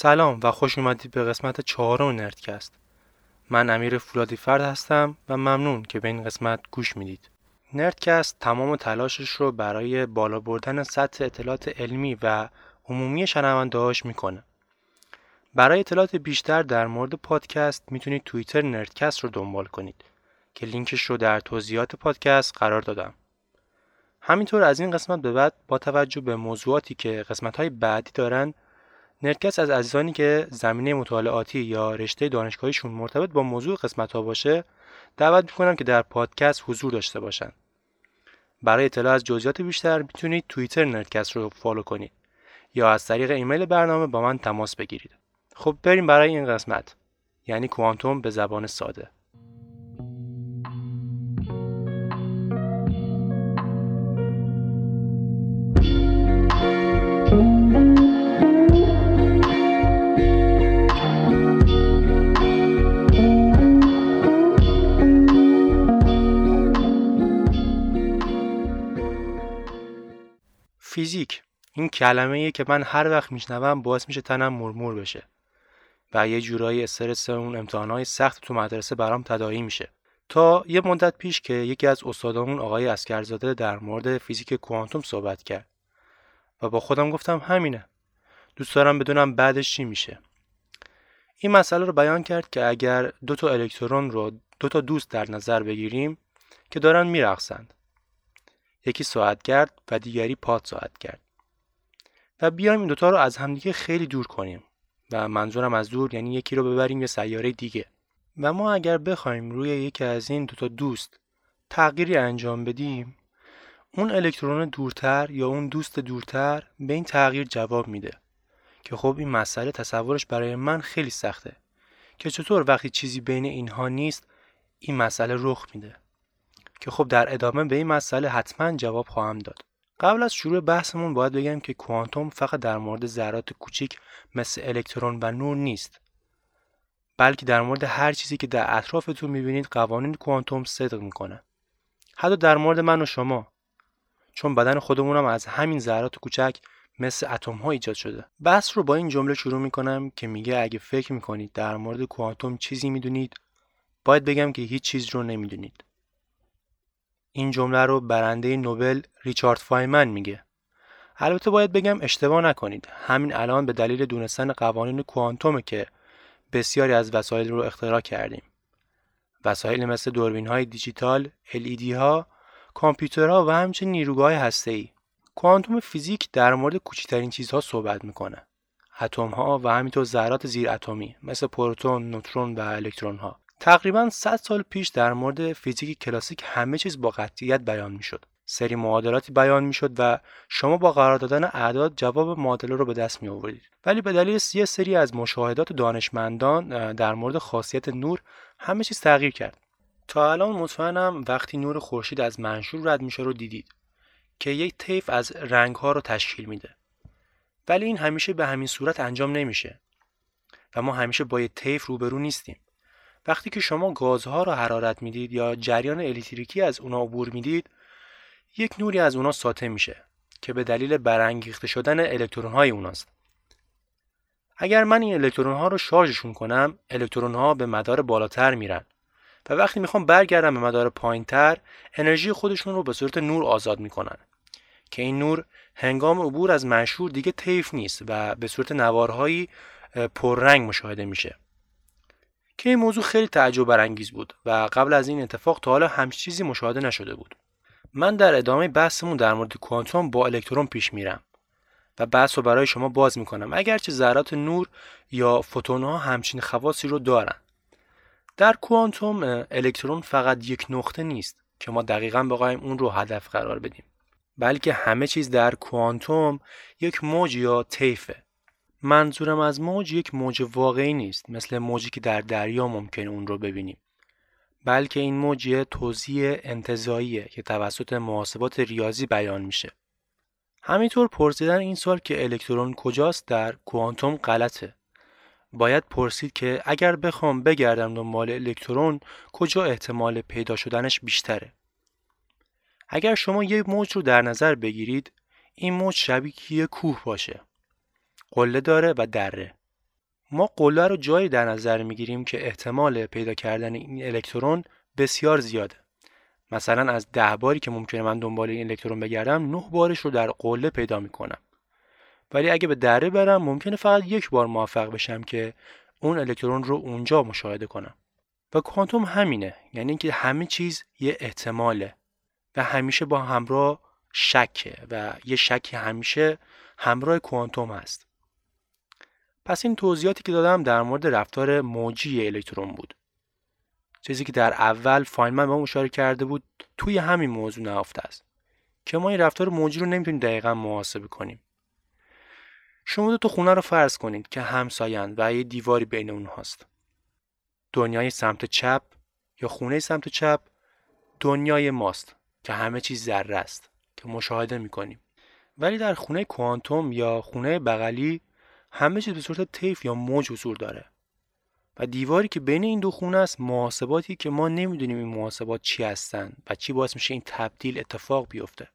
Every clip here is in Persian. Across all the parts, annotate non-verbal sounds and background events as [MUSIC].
سلام و خوش اومدید به قسمت چهارم نردکست. من امیر فولادی فرد هستم و ممنون که به این قسمت گوش می‌دید. نردکست تمام تلاشش رو برای بالا بردن سطح اطلاعات علمی و عمومی شنوندهاش می‌کنه. برای اطلاعات بیشتر در مورد پادکست می‌تونید توییتر نردکست رو دنبال کنید که لینکش رو در توضیحات پادکست قرار دادم. همینطور از این قسمت به بعد با توجه به موضوعاتی که قسمت های بعدی دارن نردکست از عزیزانی که زمینه مطالعاتی یا رشته دانشگاهیشون مرتبط با موضوع قسمت ها باشه دعوت می‌کنم که در پادکست حضور داشته باشن. برای اطلاع از جزئیات بیشتر می‌تونید توییتر نردکست رو فالو کنید یا از طریق ایمیل برنامه با من تماس بگیرید. خب بریم برای این قسمت. یعنی کوانتوم به زبان ساده. این کلمه که من هر وقت میشنوم باعث میشه تنم مرمور بشه و یه جورایی استرس اون امتحانهای سخت تو مدرسه برام تداعی میشه. تا یه مدت پیش که یکی از استادامون آقای اسکرزاده در مورد فیزیک کوانتوم صحبت کرد و با خودم گفتم همینه. دوست دارم بدونم بعدش چی میشه. این مسئله رو بیان کرد که اگر دو تا الکترون رو دو تا دوست در نظر بگیریم که دارن میرقصند. یکی ساعتگرد و دیگری پاد ساعتگرد و بیایم این دوتا رو از همدیگه خیلی دور کنیم. و منظورم از دور یعنی یکی رو ببریم یه سیاره دیگه. و ما اگر بخوایم روی یکی از این دوتا دوست تغییری انجام بدیم اون الکترون دورتر یا اون دوست دورتر به این تغییر جواب میده. که خب این مسئله تصورش برای من خیلی سخته. که چطور وقتی چیزی بین اینها نیست این مسئله رخ میده. که خب در ادامه به این مسئله حتما جواب خواهم داد. قبل از شروع بحثمون باید بگم که کوانتوم فقط در مورد ذرات کوچیک مثل الکترون و نور نیست. بلکه در مورد هر چیزی که در اطرافتون می‌بینید قوانین کوانتوم صدق می‌کنه. حتی در مورد من و شما. چون بدن خودمونم از همین ذرات کوچک مثل اتم ها ایجاد شده. بحث رو با این جمله شروع می‌کنم که میگه اگه فکر می‌کنید در مورد کوانتوم چیزی می‌دونید باید بگم که هیچ چیز رو نمی‌دونید. این جمله رو برنده نوبل ریچارد فایمن میگه البته باید بگم اشتباه نکنید همین الان به دلیل دونستن قوانین کوانتومه که بسیاری از وسایل رو اختراع کردیم وسایل مثل دوربین های دیجیتال، LED ها، کامپیوترها و همچنین نیروگاه هسته ای. کوانتوم فیزیک در مورد کوچکترین چیزها صحبت می‌کنه. اتم ها و همینطور ذرات زیر اتمی مثل پروتون، نوترون و الکترون ها. تقریبا 100 سال پیش در مورد فیزیک کلاسیک همه چیز با قطعیت بیان می‌شد. سری معادلاتی بیان می‌شد و شما با قرار دادن اعداد جواب معادله رو به دست می آورید ولی به دلیل یه سری از مشاهدات دانشمندان در مورد خاصیت نور همه چیز تغییر کرد. تا الان مطمئنم وقتی نور خورشید از منشور رد میشه رو دیدید که یک طیف از رنگ ها رو تشکیل میده. ولی این همیشه به همین صورت انجام نمیشه و ما همیشه با یک طیف روبرو نیستیم. وقتی که شما گازها رو حرارت می‌دید یا جریان الکتریکی از اونا عبور می‌دید یک نوری از اونا ساطع میشه که به دلیل برانگیخته شدن الکترون های اوناست. اگر من این الکترون ها رو شارژشون کنم الکترون ها به مدار بالاتر میرن و وقتی می‌خوام برگردم به مدار پایینتر انرژی خودشون رو به صورت نور آزاد می‌کنن که این نور هنگام عبور از منشور دیگه طیف نیست و به صورت نوارهایی پررنگ مشاهده میشه. که این موضوع خیلی تعجب برانگیز بود و قبل از این اتفاق تا حالا همچین چیزی مشاهده نشده بود. من در ادامه بحثمون در مورد کوانتوم با الکترون پیش میرم و بحث رو برای شما باز می‌کنم. اگرچه ذرات نور یا فوتون ها همچین خواصی رو دارن. در کوانتوم الکترون فقط یک نقطه نیست که ما دقیقا بخوایم اون رو هدف قرار بدیم بلکه همه چیز در کوانتوم یک موج یا طیفه. منظورم از موج یک موج واقعی نیست مثل موجی که در دریا ممکن اون رو ببینیم بلکه این موج یه توضیح انتظاییه که توسط محاسبات ریاضی بیان میشه. همینطور پرسیدن این سوال که الکترون کجاست در کوانتوم غلطه. باید پرسید که اگر بخوام بگردم دنبال الکترون کجا احتمال پیدا شدنش بیشتره. اگر شما یک موج رو در نظر بگیرید این موج شبیه یه کوه باشه. قله داره و دره. ما قله رو جایی در نظر می‌گیریم که احتمال پیدا کردن این الکترون بسیار زیاده. مثلا از ده باری که ممکنه من دنبال این الکترون بگردم نه بارش رو در قله پیدا می‌کنم. ولی اگه به دره برم ممکنه فقط یک بار موفق بشم که اون الکترون رو اونجا مشاهده کنم. و کوانتوم همینه یعنی اینکه همه چیز یه احتماله و همیشه با همراه شکه و یه شکی همیشه همراه کوانتوم هست. پس این توضیحاتی که دادم در مورد رفتار موجی الکترون بود. چیزی که در اول فاینمن به اشاره کرده بود توی همین موضوع نهفته است. که ما این رفتار موجی رو نمی‌تونیم دقیقا محاسبه کنیم. شما دو تا خونه رو فرض کنید که همسایند و یه دیواری بین اونهاست. دنیای سمت چپ یا خونه سمت چپ دنیای ماست که همه چیز ذره است که مشاهده می‌کنیم. ولی در خونه کوانتوم یا خونه بغلی همه چیز به صورت طیف یا موج حضور داره. و دیواری که بین این دو خونه است محاسباتی که ما نمی‌دونیم این محاسبات چی هستن و چی باعث میشه این تبدیل اتفاق بیفته.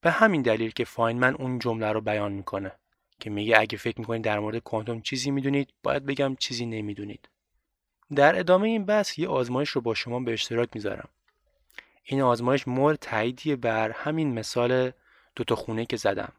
به همین دلیل که فاینمن اون جمله رو بیان می‌کنه که میگه اگه فکر می‌کنید در مورد کوانتوم چیزی می‌دونید باید بگم چیزی نمی‌دونید. در ادامه این بحث یه آزمایش رو با شما به اشتراک می‌ذارم. این آزمایش مورد تاییدیه بر همین مثال دوتا خونه که زدم.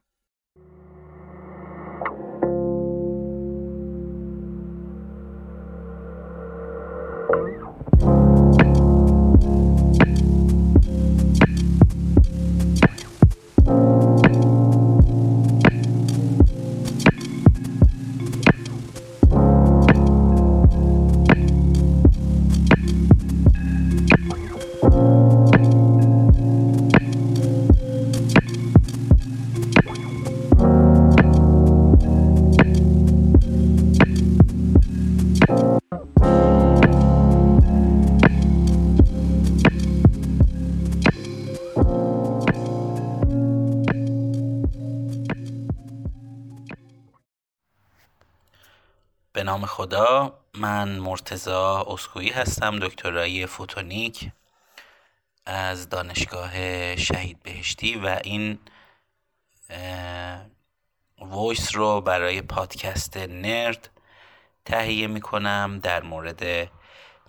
نام خدا من مرتضی اسکویی هستم دکترای فوتونیک از دانشگاه شهید بهشتی و این voice رو برای پادکست نرد تهیه می کنم در مورد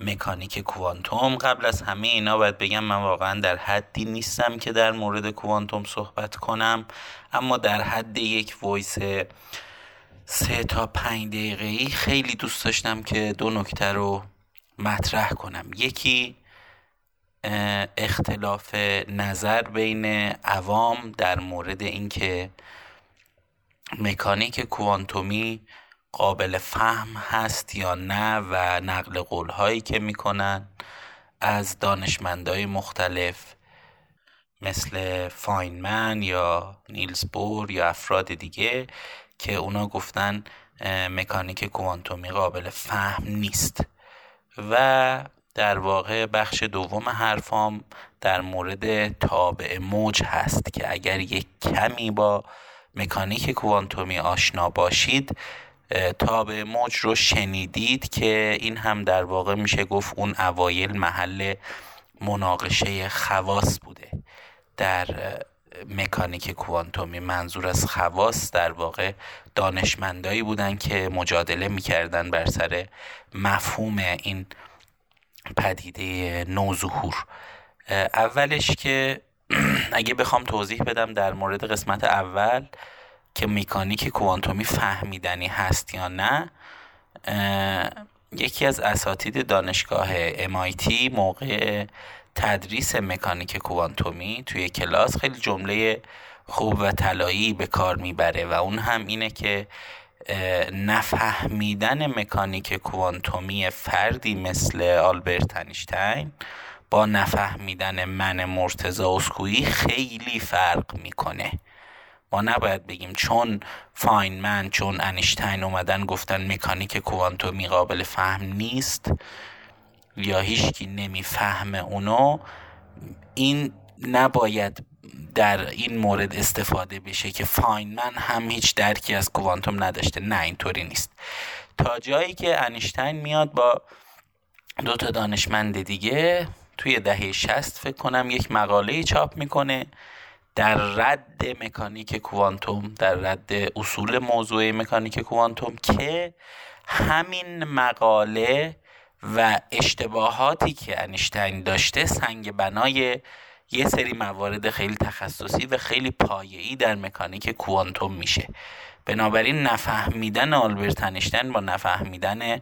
مکانیک کوانتوم. قبل از همه اینا باید بگم من واقعا در حدی نیستم که در مورد کوانتوم صحبت کنم اما در حد یک وایس سه تا پنج دقیقه ای خیلی دوست داشتم که دو نکته رو مطرح کنم. یکی اختلاف نظر بین عوام در مورد اینکه مکانیک کوانتومی قابل فهم هست یا نه و نقل قول هایی که می‌کنن از دانشمندای مختلف مثل فاینمن یا نیلز بور یا افراد دیگه. که اونا گفتن مکانیک کوانتومی قابل فهم نیست. و در واقع بخش دوم حرفام در مورد تابع موج هست که اگر یک کمی با مکانیک کوانتومی آشنا باشید تابع موج رو شنیدید که این هم در واقع میشه گفت اون اوایل محل مناقشه خواص بوده. در مکانیک کوانتومی منظور از خواص در واقع دانشمندایی بودن که مجادله می‌کردن بر سر مفهوم این پدیده نوظهور. اولش که [CLEARS THROAT] اگه بخوام توضیح بدم در مورد قسمت اول که مکانیک کوانتومی فهمیدنی هست یا نه یکی از اساتید دانشگاه MIT موقع تدریس مکانیک کوانتومی توی کلاس خیلی جمله خوب و طلایی به کار می‌بره و اون هم اینه که نفهمیدن مکانیک کوانتومی فردی مثل آلبرت انیشتین با نفهمیدن من مرتزا اسکویی خیلی فرق می‌کنه. ما نباید بگیم چون فاینمن چون انیشتین اومدن گفتن مکانیک کوانتومی قابل فهم نیست یا هیچکی نمی‌فهمه اونو این نباید در این مورد استفاده بشه که فاینمن هم هیچ درکی از کوانتوم نداشته. نه اینطوری نیست. تا جایی که انیشتین میاد با دو تا دانشمند دیگه توی دهه شست فکر کنم یک مقاله چاپ می‌کنه در رد مکانیک کوانتوم در رد اصول موضوع مکانیک کوانتوم که همین مقاله و اشتباهاتی که انیشتین داشته سنگ بنای یه سری موارد خیلی تخصصی و خیلی پایه‌ای در مکانیک کوانتوم میشه. بنابراین نفهمیدن آلبرت انیشتین با نفهمیدن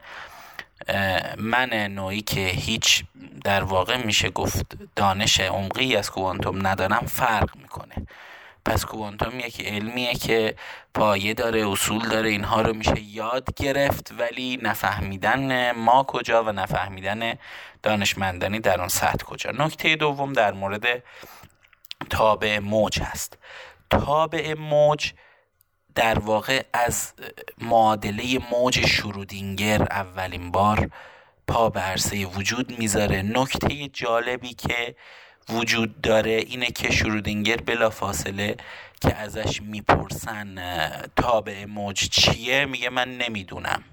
من نوعی که هیچ در واقع میشه گفت دانش عمقی از کوانتوم ندارم فرق می‌کنه. پس کوانتوم یک علمیه که پایه داره اصول داره اینها رو میشه یاد گرفت ولی نفهمیدن ما کجا و نفهمیدن دانشمندانی در اون سطح کجا. نکته دوم در مورد تابع موج هست. تابع موج در واقع از معادله موج شرودینگر اولین بار پا به عرصه وجود می‌ذاره. نکته جالبی که وجود داره اینه که شرودینگر بلا فاصله که ازش می‌پرسن تابع موج چیه؟ میگه من نمی‌دونم.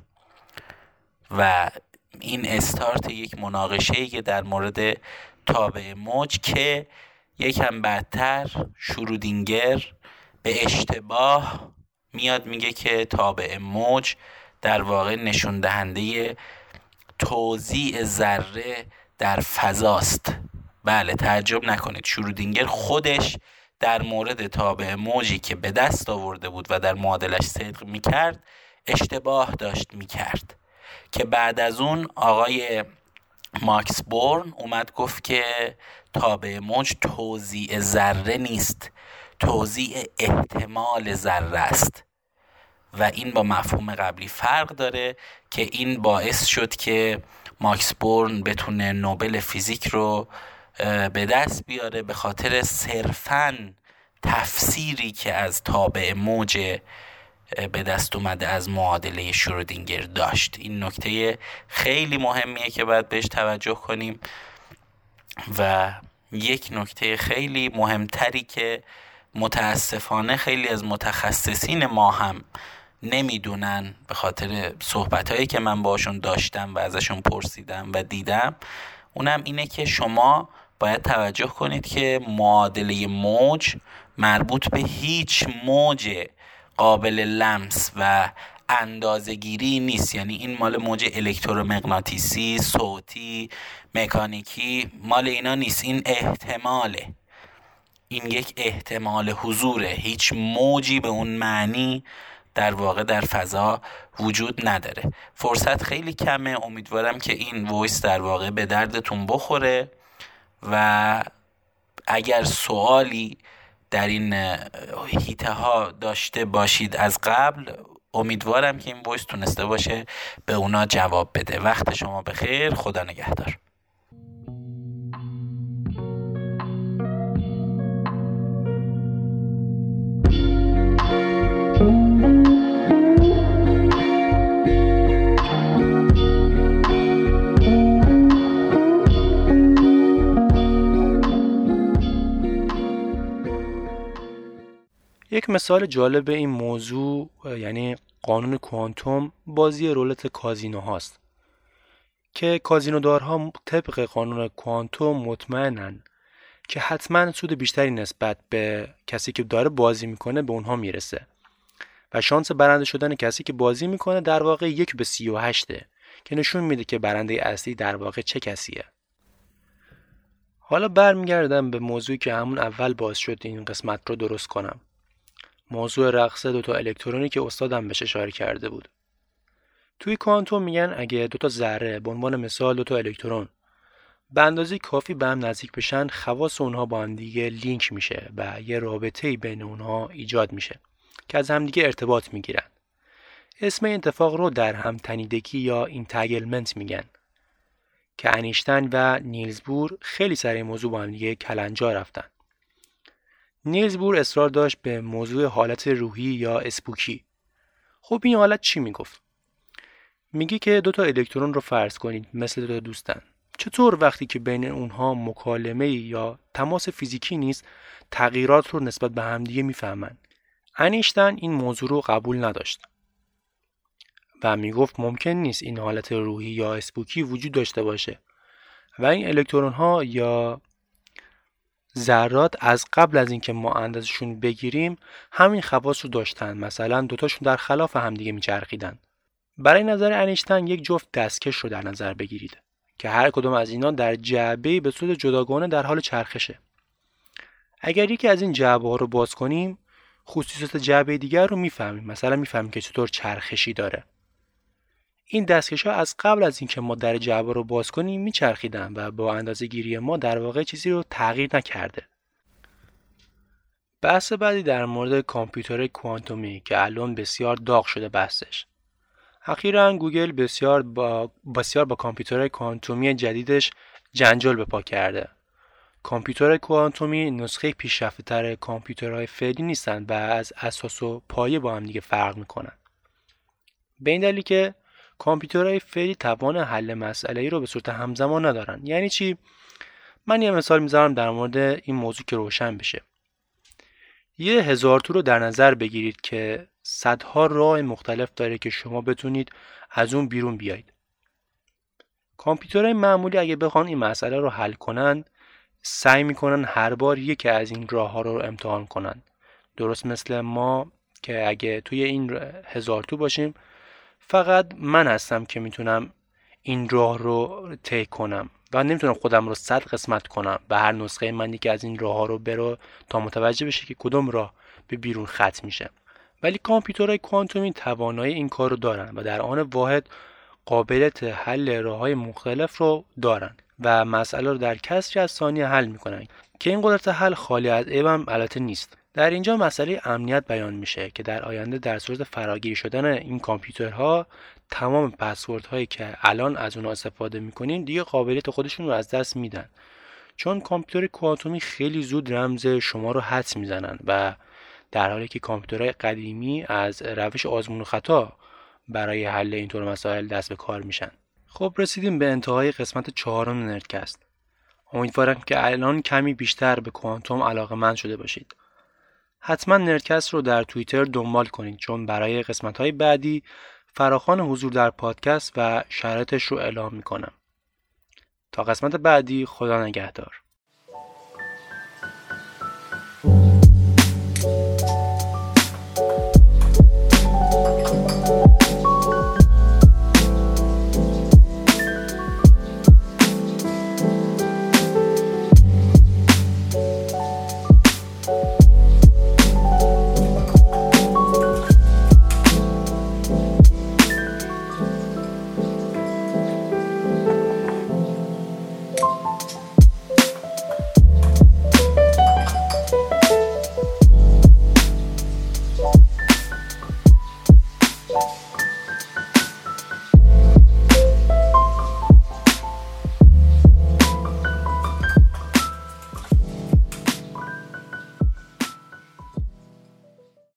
و این استارت یک مناقشه که در مورد تابع موج که یکم بعدتر شرودینگر به اشتباه میاد میگه که تابع موج در واقع نشون دهنده توزیع ذره در فضاست. بله تعجب نکنید. شرودینگر خودش در مورد تابع موجی که به دست آورده بود و در معادلش صدق می‌کرد اشتباه داشت می‌کرد. که بعد از اون آقای ماکس بورن اومد گفت که تابع موج توزیع ذره نیست توزیع احتمال ذره است. و این با مفهوم قبلی فرق داره که این باعث شد که ماکس بورن بتونه نوبل فیزیک رو به دست بیاره به خاطر صرفا تفسیری که از تابع موج به دست اومده از معادله شرودینگر داشت. این نکته خیلی مهمیه که باید بهش توجه کنیم و یک نکته خیلی مهمتری که متاسفانه خیلی از متخصصین ما هم نمی‌دونن به خاطر صحبت هایی که من باشون داشتم و ازشون پرسیدم و دیدم اونم اینه که شما باید توجه کنید که معادله موج مربوط به هیچ موج قابل لمس و اندازگیری نیست. یعنی این مال موج الکترومغناطیسی صوتی مکانیکی مال اینا نیست. این احتماله. این یک احتمال حضوره. هیچ موجی به اون معنی در واقع در فضا وجود نداره. فرصت خیلی کمه. امیدوارم که این voice در واقع به دردتون بخوره. و اگر سوالی در این حیطه ها داشته باشید از قبل امیدوارم که این وایس تونسته باشه به اونا جواب بده. وقت شما بخیر. خدا نگهدار. یک مثال جالب این موضوع یعنی قانون کوانتوم بازی رولت کازینو هاست. که کازینودارها طبق قانون کوانتوم مطمئنن که حتما سود بیشتری نسبت به کسی که داره بازی می‌کنه به اونها می‌رسه. و شانس برنده شدن کسی که بازی می‌کنه در واقع یک به سی و هشته که نشون میده که برنده اصلی در واقع چه کسیه. حالا برمیگردم به موضوعی که همون اول باز شد این قسمت رو درست کنم. موضوع رقص دوتا الکترونی که استادم بهش اشاره کرده بود. توی کوانتوم میگن اگه دوتا ذره به عنوان مثال دوتا الکترون به اندازه کافی به هم نزدیک بشن خواص اونها با هم دیگه لینک میشه و یه رابطه بین اونها ایجاد میشه که از همدیگه ارتباط می‌گیرن. اسم این اتفاق رو در هم تنیدگی یا entanglement میگن که انیشتن و نیلزبور خیلی سر این موضوع با هم دیگه کلنجا رفتن. نیلز بور اصرار داشت به موضوع حالت روحی یا اسپوکی. خب این حالت چی می‌گفت؟ میگه که دو تا الکترون رو فرض کنید مثل دو دوستن. چطور وقتی که بین اونها مکالمه یا تماس فیزیکی نیست تغییرات رو نسبت به همدیگه می‌فهمن؟ انیشتن این موضوع رو قبول نداشت. و می‌گفت ممکن نیست این حالت روحی یا اسپوکی وجود داشته باشه. و این الکترون ها یا ذرات از قبل از اینکه ما اندازشون بگیریم همین خواص رو داشتن. مثلا دوتاشون در خلاف همدیگه میچرخیدن. برای نظر انیشتین یک جفت دستکش رو در نظر بگیرید که هر کدوم از اینا در جعبه به صورت جداگانه در حال چرخشه. اگر یکی از این جعبه ها رو باز کنیم خصوصیات جعبه دیگر رو می‌فهمیم. مثلا می‌فهمیم که چطور چرخشی داره. این دستکش ها از قبل از اینکه ما در جعبه رو باز کنیم میچرخیدن و با اندازه گیری ما در واقع چیزی رو تغییر نکرده. بحث بعدی در مورد کامپیوتر کوانتومی که الان بسیار داغ شده بحثش. اخیرا گوگل بسیار با بسیار با کامپیوتر کوانتومی جدیدش جنجال به پا کرده. کامپیوتر کوانتومی نسخه پیشرفته تر کامپیوترهای فعلی نیستند و از اساس و پایه با هم دیگه فرق می‌کنن. به این دلیل که کامپیوترهای فعلی توان حل مسئله ای رو به صورت همزمان ندارن. یعنی چی؟ من یه مثال می‌ذارم در مورد این موضوع که روشن بشه. یه هزار تو رو در نظر بگیرید که صدها راه مختلف داره که شما بتونید از اون بیرون بیایید. کامپیوترهای معمولی اگه بخوان این مسئله رو حل کنن سعی می‌کنن هر بار یکی از این راه ها رو امتحان کنن. درست مثل ما که اگه توی این هزار تو باشیم فقط من هستم که می‌تونم این راه رو طی کنم و نمی‌تونم خودم رو صد قسمت کنم به هر نسخه من که از این راه ها رو برو تا متوجه بشه که کدوم راه به بیرون خط میشه. ولی کامپیوترهای کوانتومی توانایی این کار رو دارن و در آن واحد قابلیت حل راه های مختلف رو دارن و مسئله رو در کسری از ثانیه حل می‌کنن که این قدرت حل خالی از عیب هم نیست. در اینجا مسئله امنیت بیان میشه که در آینده در صورت فراگیر شدن این کامپیوترها تمام پسورد هایی که الان از اونها استفاده می‌کنین دیگه قابلیت خودشون رو از دست میدن. چون کامپیوتر کوانتومی خیلی زود رمز شما رو حدس می‌زنن و در حالی که کامپیوترهای قدیمی از روش آزمون و خطا برای حل اینطور مسائل دست به کار میشن. خب رسیدیم به انتهای قسمت چهارم نردکست. امیدوارم که الان کمی بیشتر به کوانتوم علاقه من شده باشید. حتما نردکست رو در توییتر دنبال کنید چون برای قسمت های بعدی فراخان حضور در پادکست و شرایطش رو اعلام می‌کنم. تا قسمت بعدی خدا نگهدار.